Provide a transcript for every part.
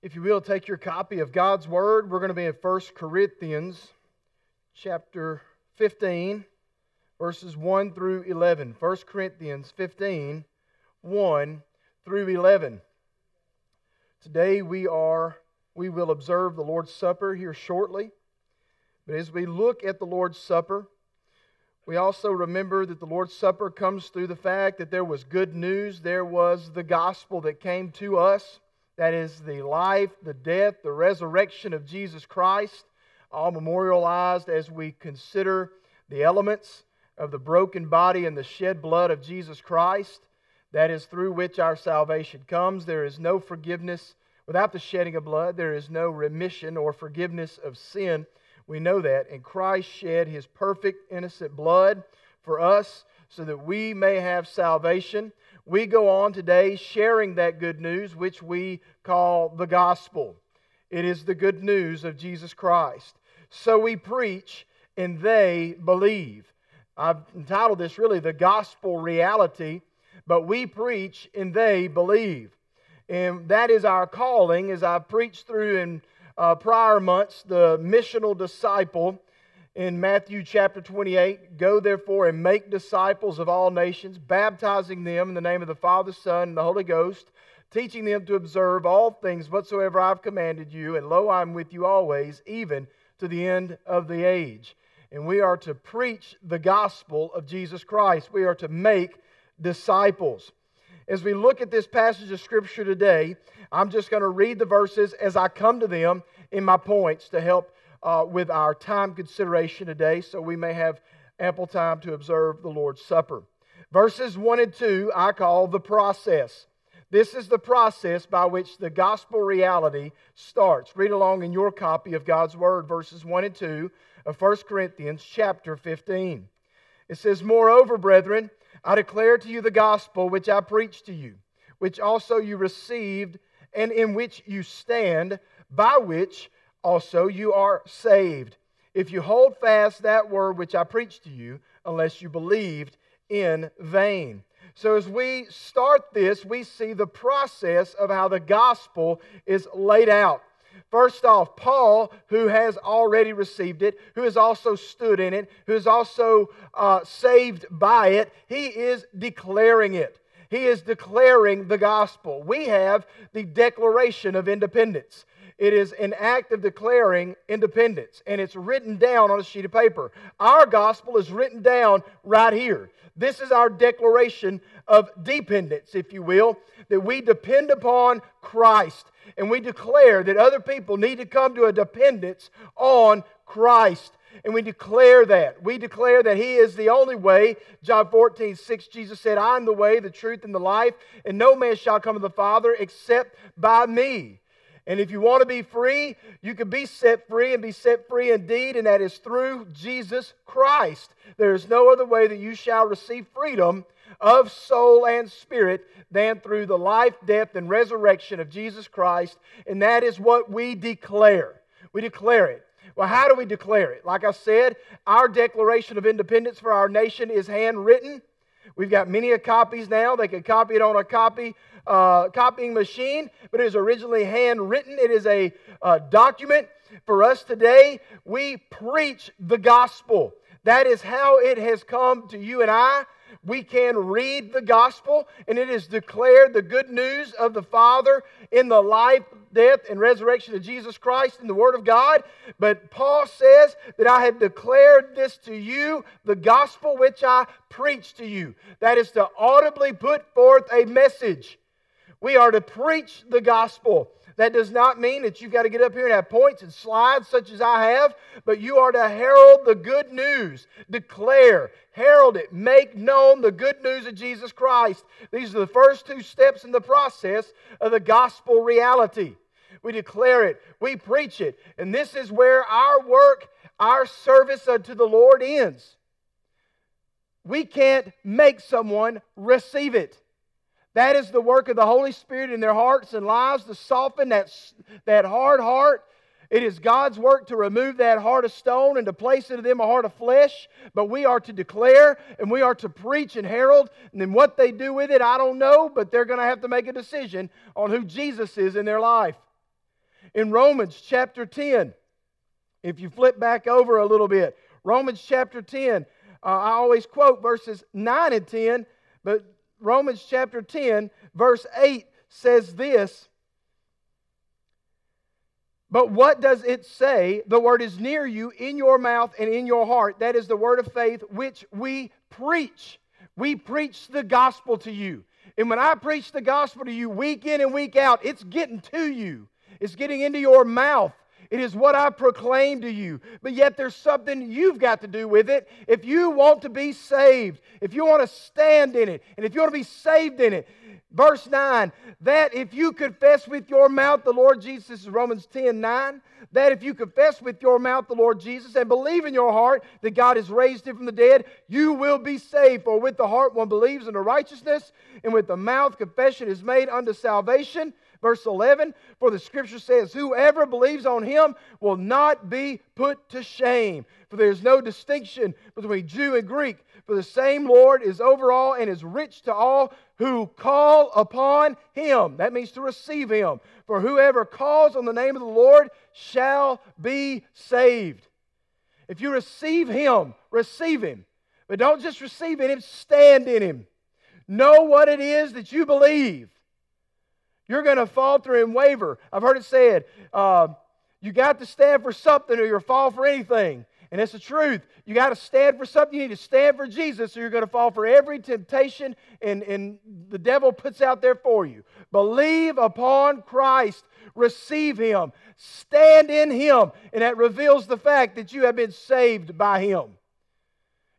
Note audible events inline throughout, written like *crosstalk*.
If you will, take your copy of God's Word. We're going to be in 1 Corinthians chapter 15, verses 1 through 11. 1 Corinthians 15, 1 through 11. Today we are we will observe the Lord's Supper here shortly. But as we look at the Lord's Supper, we also remember that the Lord's Supper comes through the fact that there was good news, there was the gospel that came to us that is the life, the death, the resurrection of Jesus Christ, all memorialized as we consider the elements of the broken body and the shed blood of Jesus Christ. That is through which our salvation comes. There is no forgiveness without the shedding of blood, there is no remission or forgiveness of sin. We know that. And Christ shed his perfect, innocent blood for us so that we may have salvation we go on today sharing that good news, which we call the gospel. It is the good news of Jesus Christ. So we preach and they believe. I've entitled this really the gospel reality, but we preach and they believe. And that is our calling, as I've preached through in uh, prior months, the missional disciple in Matthew chapter 28 Go therefore and make disciples of all nations, baptizing them in the name of the Father, Son, and the Holy Ghost, teaching them to observe all things whatsoever I've commanded you. And lo, I'm with you always, even to the end of the age. And we are to preach the gospel of Jesus Christ, we are to make disciples. As we look at this passage of Scripture today, I'm just going to read the verses as I come to them in my points to help uh, with our time consideration today so we may have ample time to observe the Lord's Supper. Verses 1 and 2 I call the process. This is the process by which the gospel reality starts. Read along in your copy of God's Word, verses 1 and 2 of 1 Corinthians chapter 15. It says, Moreover, brethren, I declare to you the gospel which I preached to you, which also you received, and in which you stand, by which also you are saved, if you hold fast that word which I preached to you, unless you believed in vain. So, as we start this, we see the process of how the gospel is laid out. First off, Paul, who has already received it, who has also stood in it, who is also uh, saved by it, he is declaring it. He is declaring the gospel. We have the Declaration of Independence. It is an act of declaring independence, and it's written down on a sheet of paper. Our gospel is written down right here. This is our declaration of dependence, if you will, that we depend upon Christ, and we declare that other people need to come to a dependence on Christ. And we declare that. We declare that He is the only way. John 14, 6, Jesus said, I am the way, the truth, and the life, and no man shall come to the Father except by me. And if you want to be free, you can be set free and be set free indeed, and that is through Jesus Christ. There is no other way that you shall receive freedom of soul and spirit than through the life, death, and resurrection of Jesus Christ. And that is what we declare. We declare it. Well, how do we declare it? Like I said, our Declaration of Independence for our nation is handwritten. We've got many copies now. They can copy it on a copy uh, copying machine, but it is originally handwritten. It is a uh, document. For us today, we preach the gospel. That is how it has come to you and I. We can read the gospel, and it is declared the good news of the Father in the life, death, and resurrection of Jesus Christ in the Word of God. But Paul says that I have declared this to you, the gospel which I preach to you. That is to audibly put forth a message. We are to preach the gospel. That does not mean that you've got to get up here and have points and slides such as I have, but you are to herald the good news, declare, herald it, make known the good news of Jesus Christ. These are the first two steps in the process of the gospel reality. We declare it, we preach it, and this is where our work, our service unto the Lord ends. We can't make someone receive it. That is the work of the Holy Spirit in their hearts and lives to soften that, that hard heart. It is God's work to remove that heart of stone and to place into them a heart of flesh. But we are to declare and we are to preach and herald. And then what they do with it, I don't know, but they're going to have to make a decision on who Jesus is in their life. In Romans chapter 10, if you flip back over a little bit, Romans chapter 10, uh, I always quote verses 9 and 10, but Romans chapter 10, verse 8 says this. But what does it say? The word is near you, in your mouth and in your heart. That is the word of faith which we preach. We preach the gospel to you. And when I preach the gospel to you week in and week out, it's getting to you, it's getting into your mouth. It is what I proclaim to you. But yet there's something you've got to do with it. If you want to be saved, if you want to stand in it, and if you want to be saved in it, verse 9, that if you confess with your mouth the Lord Jesus, Romans 10 9, that if you confess with your mouth the Lord Jesus and believe in your heart that God has raised him from the dead, you will be saved. For with the heart one believes unto righteousness, and with the mouth confession is made unto salvation. Verse 11, for the scripture says, Whoever believes on him will not be put to shame. For there is no distinction between Jew and Greek, for the same Lord is over all and is rich to all who call upon him. That means to receive him. For whoever calls on the name of the Lord shall be saved. If you receive him, receive him. But don't just receive in him, stand in him. Know what it is that you believe. You're going to falter and waver. I've heard it said, uh, you got to stand for something or you'll fall for anything. And it's the truth. You got to stand for something. You need to stand for Jesus, or you're going to fall for every temptation and, and the devil puts out there for you. Believe upon Christ, receive Him, stand in Him, and that reveals the fact that you have been saved by Him.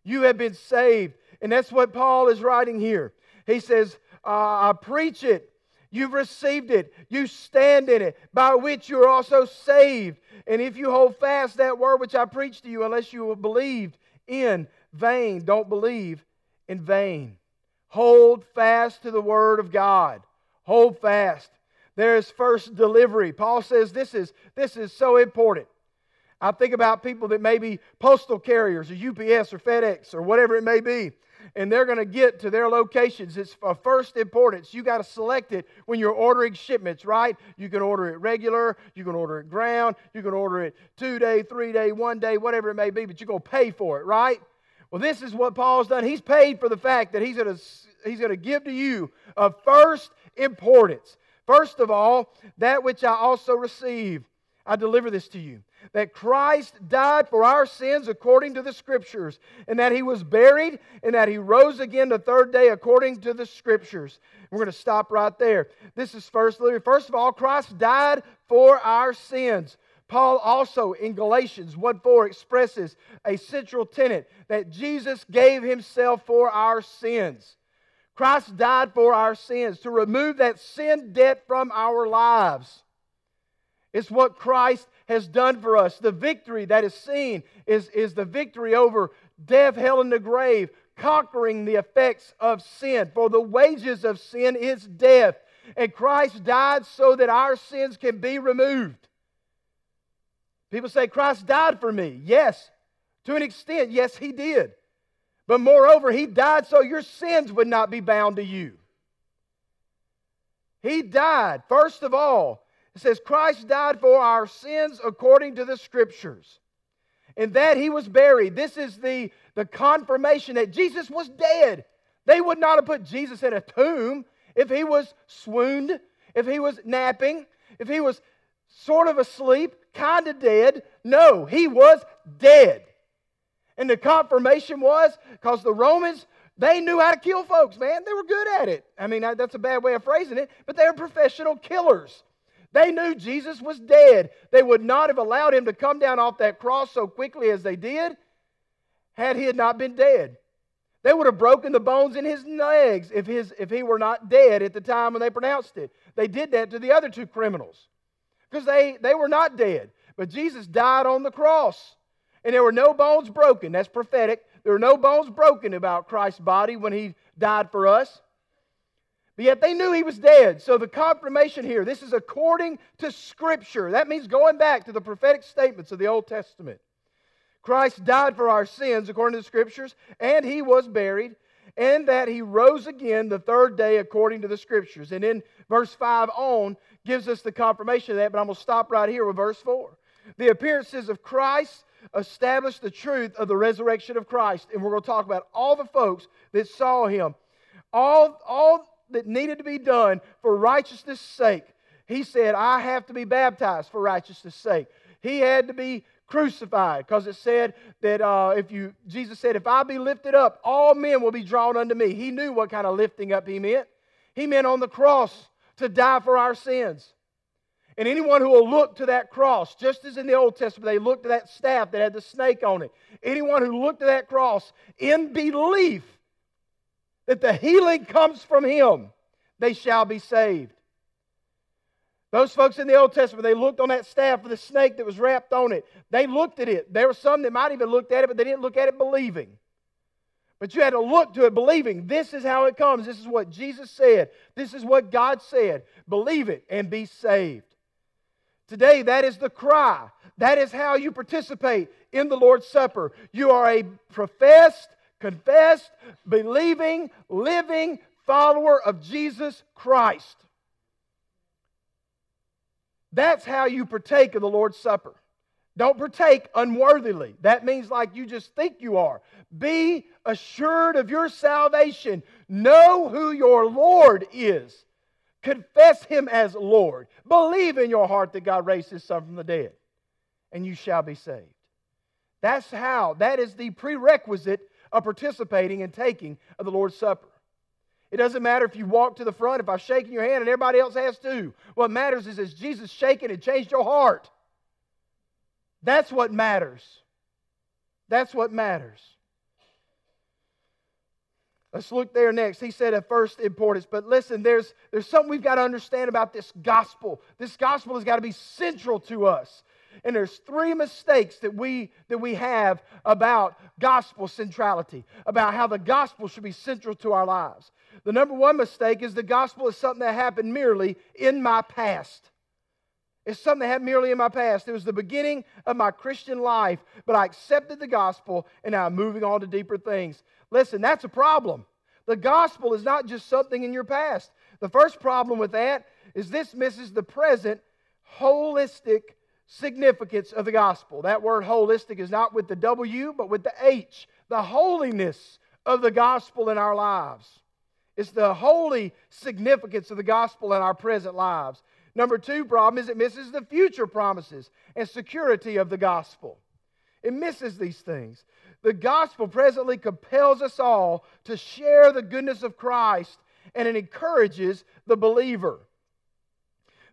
You have been saved. And that's what Paul is writing here. He says, uh, I preach it You've received it. You stand in it, by which you are also saved. And if you hold fast that word which I preached to you, unless you have believed in vain, don't believe in vain. Hold fast to the word of God. Hold fast. There is first delivery. Paul says this is, this is so important. I think about people that may be postal carriers or UPS or FedEx or whatever it may be and they're going to get to their locations. It's of first importance. You got to select it when you're ordering shipments, right? You can order it regular, you can order it ground, you can order it two day, three day, one day, whatever it may be, but you're going to pay for it, right? Well, this is what Paul's done. He's paid for the fact that he's going to, he's going to give to you of first importance. First of all, that which I also received, I deliver this to you that Christ died for our sins according to the Scriptures, and that he was buried, and that he rose again the third day according to the Scriptures. We're going to stop right there. This is first, first of all, Christ died for our sins. Paul also in Galatians 1 4 expresses a central tenet that Jesus gave himself for our sins. Christ died for our sins to remove that sin debt from our lives. It's what Christ has done for us. The victory that is seen is, is the victory over death, hell, and the grave, conquering the effects of sin. For the wages of sin is death. And Christ died so that our sins can be removed. People say, Christ died for me. Yes, to an extent, yes, he did. But moreover, he died so your sins would not be bound to you. He died, first of all, it says, Christ died for our sins according to the Scriptures, and that he was buried. This is the, the confirmation that Jesus was dead. They would not have put Jesus in a tomb if he was swooned, if he was napping, if he was sort of asleep, kind of dead. No, he was dead. And the confirmation was because the Romans, they knew how to kill folks, man. They were good at it. I mean, that's a bad way of phrasing it, but they were professional killers. They knew Jesus was dead. They would not have allowed him to come down off that cross so quickly as they did had he had not been dead. They would have broken the bones in his legs if, his, if he were not dead at the time when they pronounced it. They did that to the other two criminals because they, they were not dead. But Jesus died on the cross, and there were no bones broken. That's prophetic. There were no bones broken about Christ's body when he died for us. But yet they knew he was dead. So the confirmation here, this is according to Scripture. That means going back to the prophetic statements of the Old Testament. Christ died for our sins according to the Scriptures, and he was buried. and that he rose again the third day according to the scriptures. And in verse 5 on gives us the confirmation of that, but I'm going to stop right here with verse 4. The appearances of Christ established the truth of the resurrection of Christ. And we're going to talk about all the folks that saw him, all, all that needed to be done for righteousness' sake. He said, I have to be baptized for righteousness' sake. He had to be crucified because it said that uh, if you, Jesus said, if I be lifted up, all men will be drawn unto me. He knew what kind of lifting up he meant. He meant on the cross to die for our sins. And anyone who will look to that cross, just as in the Old Testament, they looked to that staff that had the snake on it. Anyone who looked to that cross in belief that the healing comes from him, they shall be saved. Those folks in the Old Testament, they looked on that staff with the snake that was wrapped on it. They looked at it. There were some that might even looked at it, but they didn't look at it believing. But you had to look to it believing. This is how it comes. This is what Jesus said. This is what God said. Believe it and be saved. Today, that is the cry. That is how you participate in the Lord's Supper. You are a professed, confessed, believing, living follower of Jesus Christ. That's how you partake of the Lord's Supper. Don't partake unworthily. That means like you just think you are. Be assured of your salvation. Know who your Lord is. Confess him as Lord. Believe in your heart that God raised his son from the dead, and you shall be saved. That's how, that is the prerequisite of participating and taking of the Lord's Supper. It doesn't matter if you walk to the front, if I'm shaking your hand and everybody else has too. What matters is, is Jesus shaking and changed your heart. That's what matters. That's what matters. Let's look there next. He said at first importance, but listen, there's, there's something we've got to understand about this gospel. This gospel has got to be central to us. And there's three mistakes that we that we have about gospel centrality, about how the gospel should be central to our lives. The number one mistake is the gospel is something that happened merely in my past. It's something that happened merely in my past. It was the beginning of my Christian life, but I accepted the gospel and now I'm moving on to deeper things. Listen, that's a problem. The gospel is not just something in your past. The first problem with that is this misses the present holistic significance of the gospel. That word holistic is not with the W, but with the H. The holiness of the gospel in our lives. It's the holy significance of the gospel in our present lives. Number two problem is it misses the future promises and security of the gospel. It misses these things. The gospel presently compels us all to share the goodness of Christ and it encourages the believer.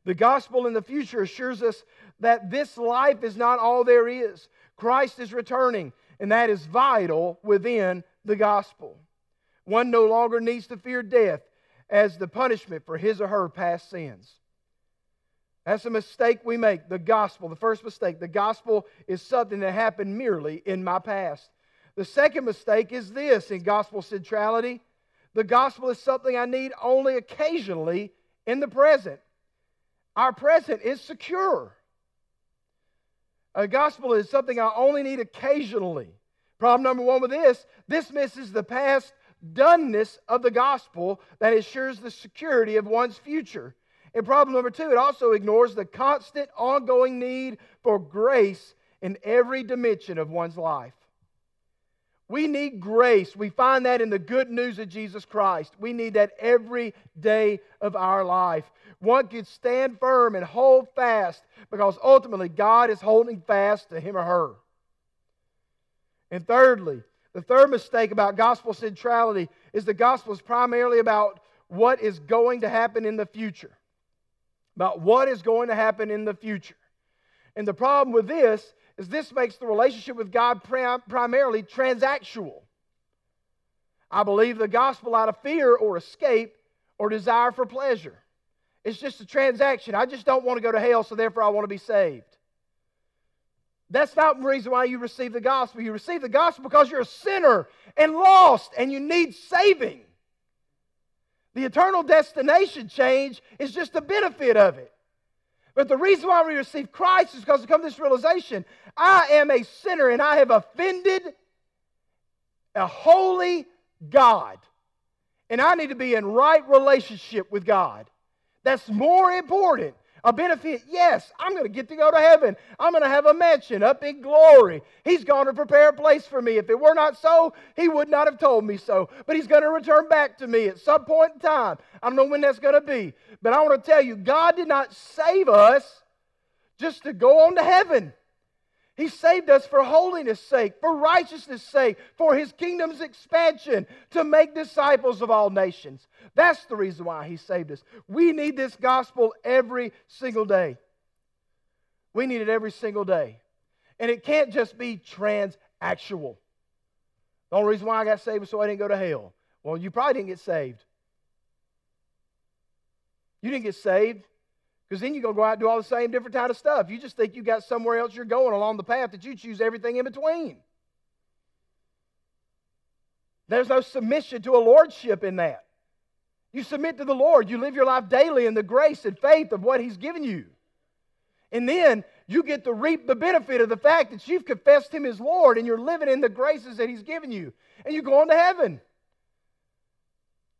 The gospel in the future assures us that this life is not all there is. Christ is returning, and that is vital within the gospel. One no longer needs to fear death as the punishment for his or her past sins. That's a mistake we make. The gospel, the first mistake, the gospel is something that happened merely in my past. The second mistake is this in gospel centrality the gospel is something I need only occasionally in the present. Our present is secure. A gospel is something I only need occasionally. Problem number one with this this misses the past doneness of the gospel that assures the security of one's future. And problem number two, it also ignores the constant, ongoing need for grace in every dimension of one's life. We need grace. We find that in the good news of Jesus Christ. We need that every day of our life. One can stand firm and hold fast because ultimately God is holding fast to him or her. And thirdly, the third mistake about gospel centrality is the gospel is primarily about what is going to happen in the future. About what is going to happen in the future. And the problem with this is this makes the relationship with God primarily transactional. I believe the gospel out of fear or escape or desire for pleasure. It's just a transaction. I just don't want to go to hell, so therefore I want to be saved. That's not the reason why you receive the gospel. You receive the gospel because you're a sinner and lost and you need saving. The eternal destination change is just a benefit of it. But the reason why we receive Christ is because we come to this realization I am a sinner and I have offended a holy God. And I need to be in right relationship with God. That's more important. A benefit, yes, I'm going to get to go to heaven. I'm going to have a mansion up in glory. He's going to prepare a place for me. If it were not so, He would not have told me so. But He's going to return back to me at some point in time. I don't know when that's going to be. But I want to tell you, God did not save us just to go on to heaven. He saved us for holiness' sake, for righteousness' sake, for His kingdom's expansion, to make disciples of all nations. That's the reason why He saved us. We need this gospel every single day. We need it every single day. And it can't just be transactual. The only reason why I got saved was so I didn't go to hell. Well, you probably didn't get saved. You didn't get saved because then you're going to go out and do all the same different kind of stuff. You just think you got somewhere else you're going along the path that you choose everything in between. There's no submission to a lordship in that. You submit to the Lord. You live your life daily in the grace and faith of what He's given you. And then you get to reap the benefit of the fact that you've confessed Him as Lord and you're living in the graces that He's given you. And you go on to heaven.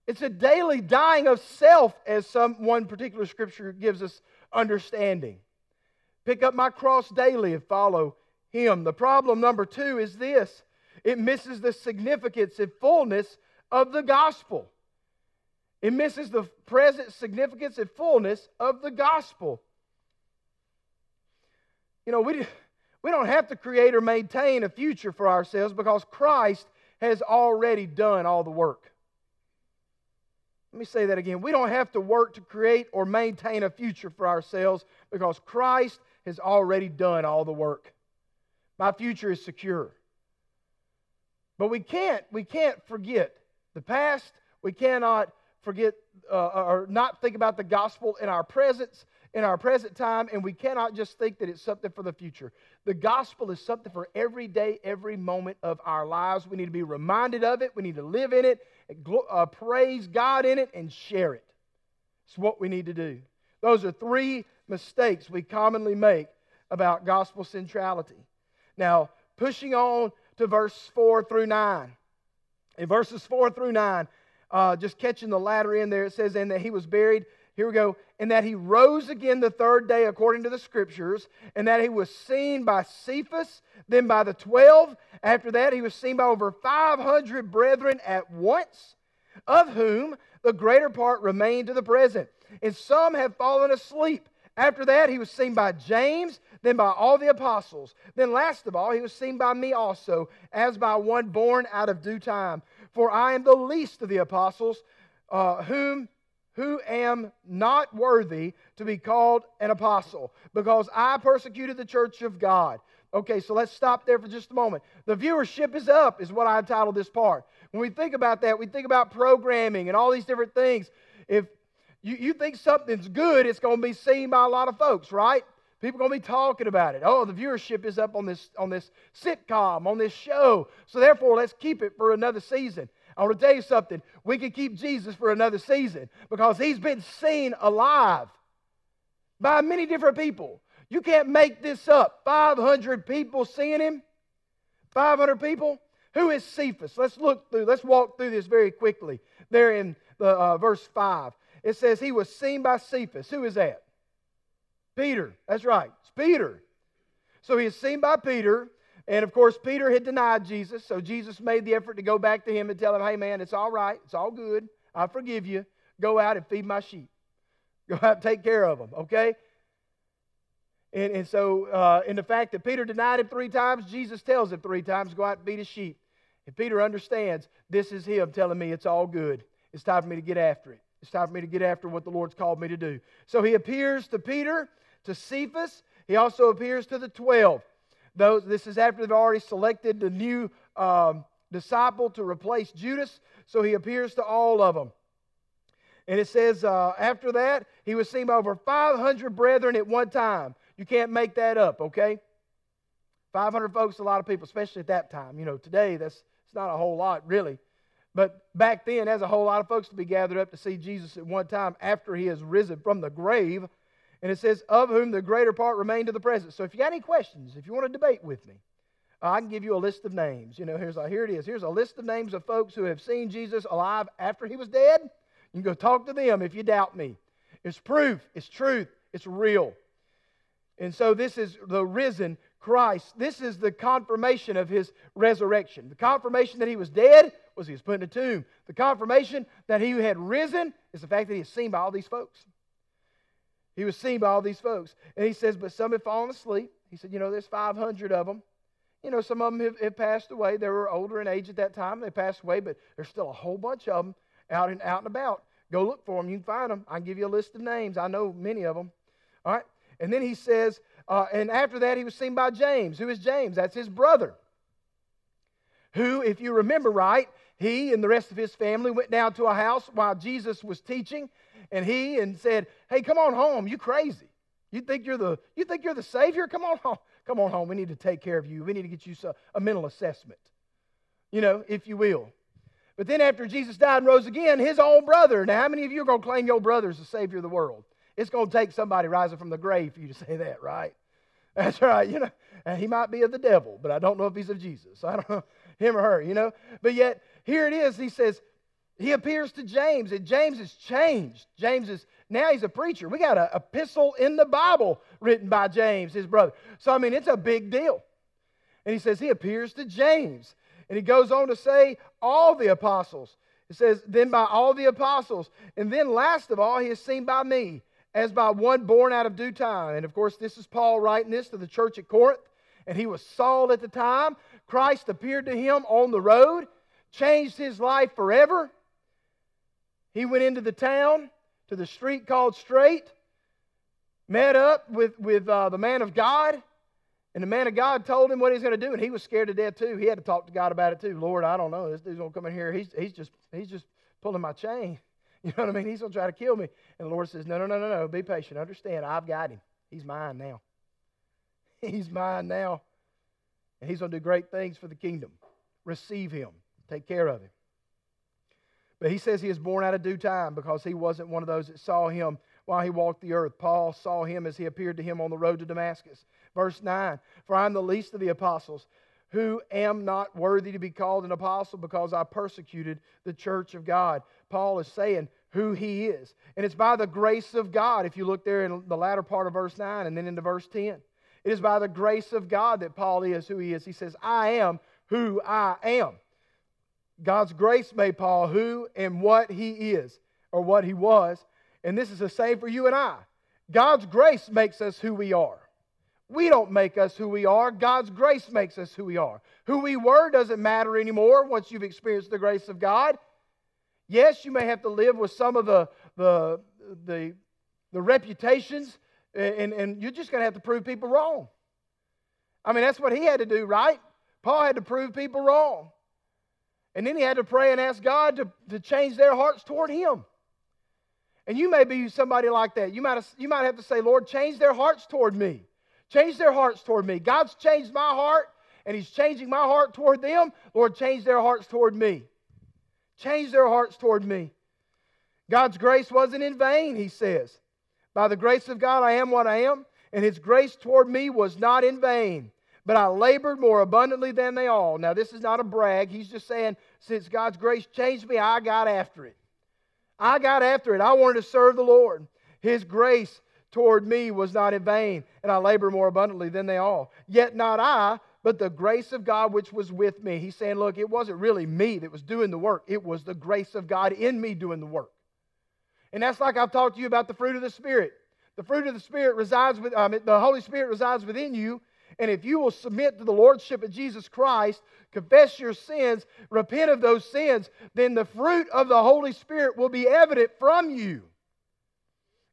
It's a daily dying of self, as some one particular scripture gives us understanding. Pick up my cross daily and follow him. The problem number two is this it misses the significance and fullness of the gospel. It misses the present significance and fullness of the gospel. You know, we, we don't have to create or maintain a future for ourselves because Christ has already done all the work. Let me say that again. We don't have to work to create or maintain a future for ourselves because Christ has already done all the work. My future is secure. But we can't, we can't forget the past. We cannot forget uh, or not think about the gospel in our presence, in our present time, and we cannot just think that it's something for the future. The gospel is something for every day, every moment of our lives. We need to be reminded of it. We need to live in it uh, praise God in it, and share it. It's what we need to do. Those are three mistakes we commonly make about gospel centrality. Now, pushing on to verse 4 through 9. In verses 4 through 9, uh, just catching the latter in there, it says, And that he was buried here we go. And that he rose again the third day according to the scriptures, and that he was seen by Cephas, then by the twelve. After that, he was seen by over 500 brethren at once, of whom the greater part remain to the present. And some have fallen asleep. After that, he was seen by James, then by all the apostles. Then, last of all, he was seen by me also, as by one born out of due time. For I am the least of the apostles, uh, whom who am not worthy to be called an apostle, because I persecuted the church of God. Okay, so let's stop there for just a moment. The viewership is up, is what I entitled this part. When we think about that, we think about programming and all these different things. If you, you think something's good, it's going to be seen by a lot of folks, right? People are going to be talking about it. Oh, the viewership is up on this, on this sitcom, on this show. So therefore, let's keep it for another season. I want to tell you something. We can keep Jesus for another season because he's been seen alive by many different people. You can't make this up. 500 people seeing him. 500 people. Who is Cephas? Let's look through, let's walk through this very quickly. There in the uh, verse 5. It says he was seen by Cephas. Who is that? Peter. That's right. It's Peter. So he is seen by Peter. And of course, Peter had denied Jesus, so Jesus made the effort to go back to him and tell him, hey, man, it's all right. It's all good. I forgive you. Go out and feed my sheep. *laughs* Go out and take care of them, okay? And, and so, uh, in the fact that Peter denied him three times, Jesus tells him three times, go out and feed his sheep. And Peter understands this is him telling me it's all good. It's time for me to get after it. It's time for me to get after what the Lord's called me to do. So he appears to Peter, to Cephas. He also appears to the 12. Those, this is after they've already selected the new um, disciple to replace Judas, so he appears to all of them. And it says, uh, after that, he was seen by over 500 brethren at one time. You can't make that up, okay? 500 folks, a lot of people, especially at that time. You know, today, that's it's not a whole lot, really. But back then, there's a whole lot of folks to be gathered up to see Jesus at one time after he has risen from the grave. And it says, of whom the greater part remain to the present. So if you got any questions, if you want to debate with me uh, I can give you a list of names. You know, here's here it is. Here's a list of names of folks who have seen Jesus alive after he was dead. You can go talk to them if you doubt me. It's proof, it's truth, it's real. And so this is the risen Christ. This is the confirmation of his resurrection. The confirmation that he was dead was he was put in a tomb. The confirmation that he had risen is the fact that he is seen by all these folks. He was seen by all these folks. And he says, but some had fallen asleep. He said, you know, there's 500 of them. You know, some of them have, have, passed away. They were older in age at that time. They passed away, but there's still a whole bunch of them out and out and about. Go look for them. You can find them. I can give you a list of names. I know many of them. All right. And then he says, uh, and after that, he was seen by James. Who is James? That's his brother. Who, if you remember right, he and the rest of his family went down to a house while Jesus was teaching, and he and said, "Hey, come on home. You crazy? You think you're the you think you're the savior? Come on home. Come on home. We need to take care of you. We need to get you a mental assessment, you know, if you will." But then after Jesus died and rose again, his own brother. Now, how many of you are going to claim your brother as the savior of the world? It's going to take somebody rising from the grave for you to say that, right? *laughs* That's right. You know, and he might be of the devil, but I don't know if he's of Jesus. I don't know him or her, you know. But yet, here it is. He says, he appears to James, and James has changed. James is now he's a preacher. We got an epistle in the Bible written by James, his brother. So, I mean, it's a big deal. And he says, he appears to James. And he goes on to say, all the apostles. It says, then by all the apostles. And then last of all, he is seen by me as by one born out of due time. And of course, this is Paul writing this to the church at Corinth. And he was Saul at the time. Christ appeared to him on the road, changed his life forever. He went into the town, to the street called Straight, met up with, with uh, the man of God. And the man of God told him what he's going to do, and he was scared to death too. He had to talk to God about it too. Lord, I don't know. This dude's going to come in here. He's, he's, just, he's just pulling my chain. *laughs* You know what I mean? He's going to try to kill me. And the Lord says, No, no, no, no, no. Be patient. Understand, I've got him. He's mine now. *laughs* He's mine now. And he's going to do great things for the kingdom. Receive him, take care of him. But he says he is born out of due time because he wasn't one of those that saw him while he walked the earth. Paul saw him as he appeared to him on the road to Damascus. Verse 9 For I am the least of the apostles, who am not worthy to be called an apostle because I persecuted the church of God. Paul is saying who he is. And it's by the grace of God, if you look there in the latter part of verse 9 and then into verse 10. It is by the grace of God that Paul is who he is. He says, I am who I am. God's grace made Paul who and what he is, or what he was. And this is the same for you and I. God's grace makes us who we are. We don't make us who we are. God's grace makes us who we are. Who we were doesn't matter anymore once you've experienced the grace of God. Yes, you may have to live with some of the, the, the, the reputations, and, and you're just going to have to prove people wrong. I mean, that's what he had to do, right? Paul had to prove people wrong. And then he had to pray and ask God to, to change their hearts toward him. And you may be somebody like that. You might, have, you might have to say, Lord, change their hearts toward me. Change their hearts toward me. God's changed my heart, and He's changing my heart toward them. Lord, change their hearts toward me. Change their hearts toward me. God's grace wasn't in vain, He says. By the grace of God, I am what I am, and His grace toward me was not in vain. But I labored more abundantly than they all. Now, this is not a brag. He's just saying, since God's grace changed me, I got after it. I got after it. I wanted to serve the Lord. His grace toward me was not in vain, and I labor more abundantly than they all. Yet not I, but the grace of God which was with me. He's saying, look, it wasn't really me that was doing the work, it was the grace of God in me doing the work. And that's like I've talked to you about the fruit of the Spirit. The fruit of the Spirit resides with, um, the Holy Spirit resides within you. And if you will submit to the Lordship of Jesus Christ, confess your sins, repent of those sins, then the fruit of the Holy Spirit will be evident from you.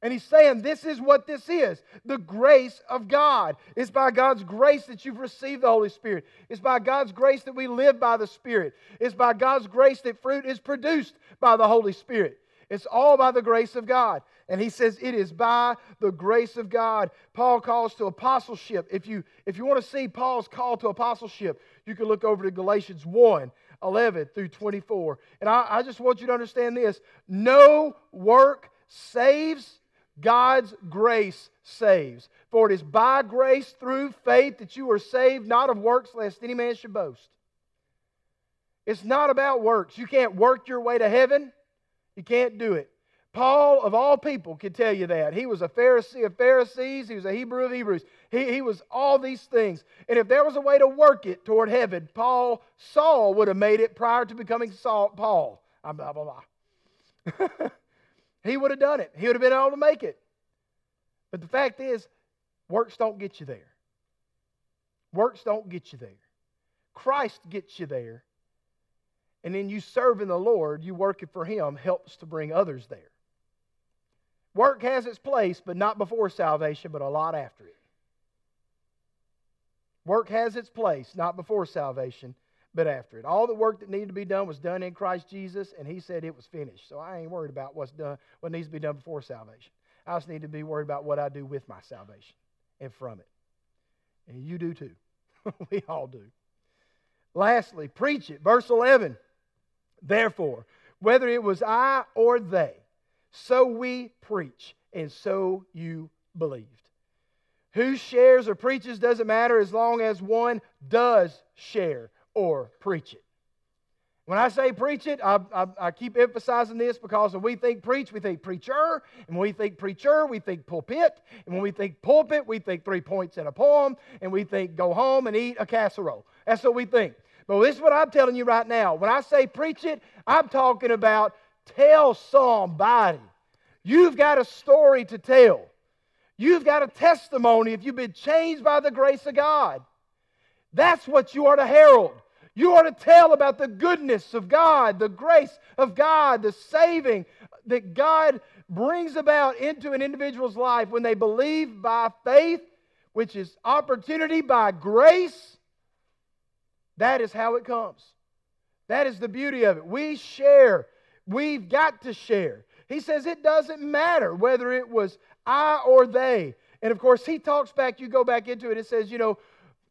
And he's saying this is what this is the grace of God. It's by God's grace that you've received the Holy Spirit. It's by God's grace that we live by the Spirit. It's by God's grace that fruit is produced by the Holy Spirit. It's all by the grace of God. And he says it is by the grace of God. Paul calls to apostleship. If you, if you want to see Paul's call to apostleship, you can look over to Galatians 1 11 through 24. And I, I just want you to understand this no work saves God's grace saves. For it is by grace through faith that you are saved, not of works, lest any man should boast. It's not about works. You can't work your way to heaven. You can't do it. Paul, of all people, could tell you that. He was a Pharisee of Pharisees, he was a Hebrew of Hebrews. He, he was all these things. And if there was a way to work it toward heaven, Paul, Saul would have made it prior to becoming Saul, Paul. Ah, blah, blah, blah. *laughs* he would have done it, he would have been able to make it. But the fact is, works don't get you there. Works don't get you there. Christ gets you there. And then you serving the Lord, you working for Him, helps to bring others there. Work has its place, but not before salvation, but a lot after it. Work has its place, not before salvation, but after it. All the work that needed to be done was done in Christ Jesus, and He said it was finished. So I ain't worried about what's done, what needs to be done before salvation. I just need to be worried about what I do with my salvation and from it. And you do too. *laughs* we all do. Lastly, preach it. Verse 11. Therefore, whether it was I or they, so we preach, and so you believed. Who shares or preaches doesn't matter as long as one does share or preach it. When I say preach it, I, I, I, keep emphasizing this because when we think preach, we think preacher. And when we think preacher, we think pulpit. And when we think pulpit, we think three points in a poem. And we think go home and eat a casserole. That's what we think. But this is what I'm telling you right now. When I say preach it, I'm talking about tell somebody. You've got a story to tell. You've got a testimony if you've been changed by the grace of God. That's what you are to herald. You are to tell about the goodness of God, the grace of God, the saving that God brings about into an individual's life when they believe by faith, which is opportunity by grace. That is how it comes. That is the beauty of it. We share. We've got to share. He says it doesn't matter whether it was I or they. And of course, he talks back, you go back into it, it says, you know,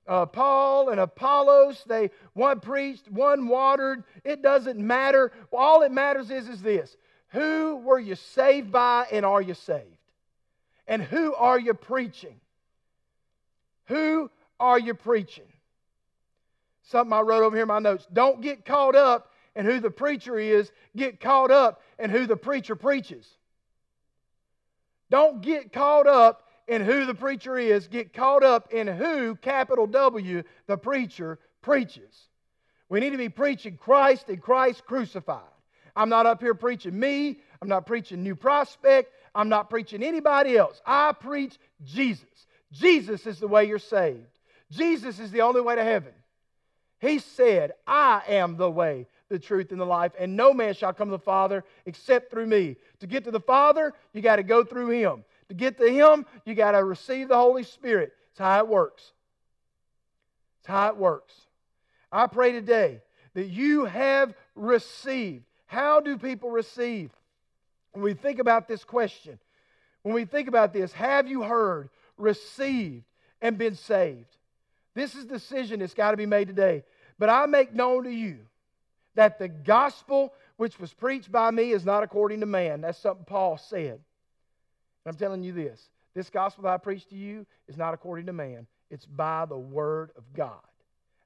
uh, Paul and Apollos, they one preached, one watered. It doesn't matter. All it matters is, is this who were you saved by and are you saved? And who are you preaching? Who are you preaching? Something I wrote over here in my notes. Don't get caught up in who the preacher is, get caught up in who the preacher preaches. Don't get caught up in who the preacher is, get caught up in who, capital W, the preacher preaches. We need to be preaching Christ and Christ crucified. I'm not up here preaching me. I'm not preaching New Prospect. I'm not preaching anybody else. I preach Jesus. Jesus is the way you're saved. Jesus is the only way to heaven. He said, I am the way, the truth, and the life, and no man shall come to the Father except through me. To get to the Father, you got to go through Him. To get to Him, you got to receive the Holy Spirit. It's how it works. It's how it works. I pray today that you have received. How do people receive? When we think about this question, when we think about this, have you heard, received, and been saved? This is a decision that's got to be made today. But I make known to you that the gospel which was preached by me is not according to man. That's something Paul said. And I'm telling you this this gospel that I preach to you is not according to man, it's by the word of God.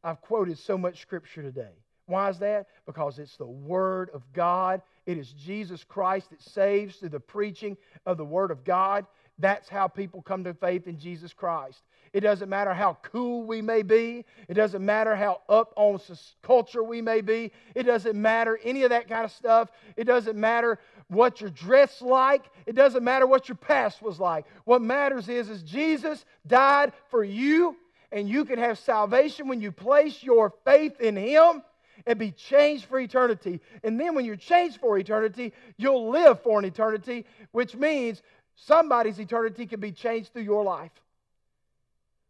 I've quoted so much scripture today. Why is that? Because it's the Word of God. It is Jesus Christ that saves through the preaching of the Word of God. That's how people come to faith in Jesus Christ. It doesn't matter how cool we may be. It doesn't matter how up on culture we may be. It doesn't matter any of that kind of stuff. It doesn't matter what you're dressed like. It doesn't matter what your past was like. What matters is, is Jesus died for you, and you can have salvation when you place your faith in Him and be changed for eternity. And then when you're changed for eternity, you'll live for an eternity, which means somebody's eternity can be changed through your life.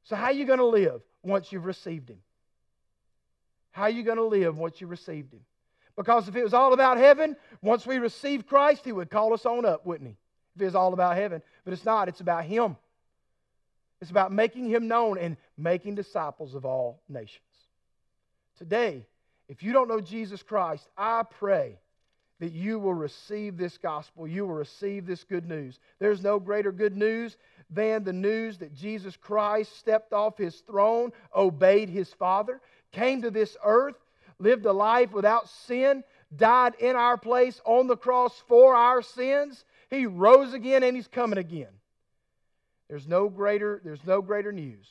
So, how are you going to live once you've received Him? How are you going to live once you've received Him? Because if it was all about heaven, once we received Christ, He would call us on up, wouldn't He? If it was all about heaven. But it's not, it's about Him. It's about making Him known and making disciples of all nations. Today, if you don't know Jesus Christ, I pray that you will receive this gospel. You will receive this good news. There's no greater good news than the news that Jesus Christ stepped off his throne, obeyed his Father, came to this earth, lived a life without sin, died in our place on the cross for our sins. He rose again and he's coming again. There's no greater, there's no greater news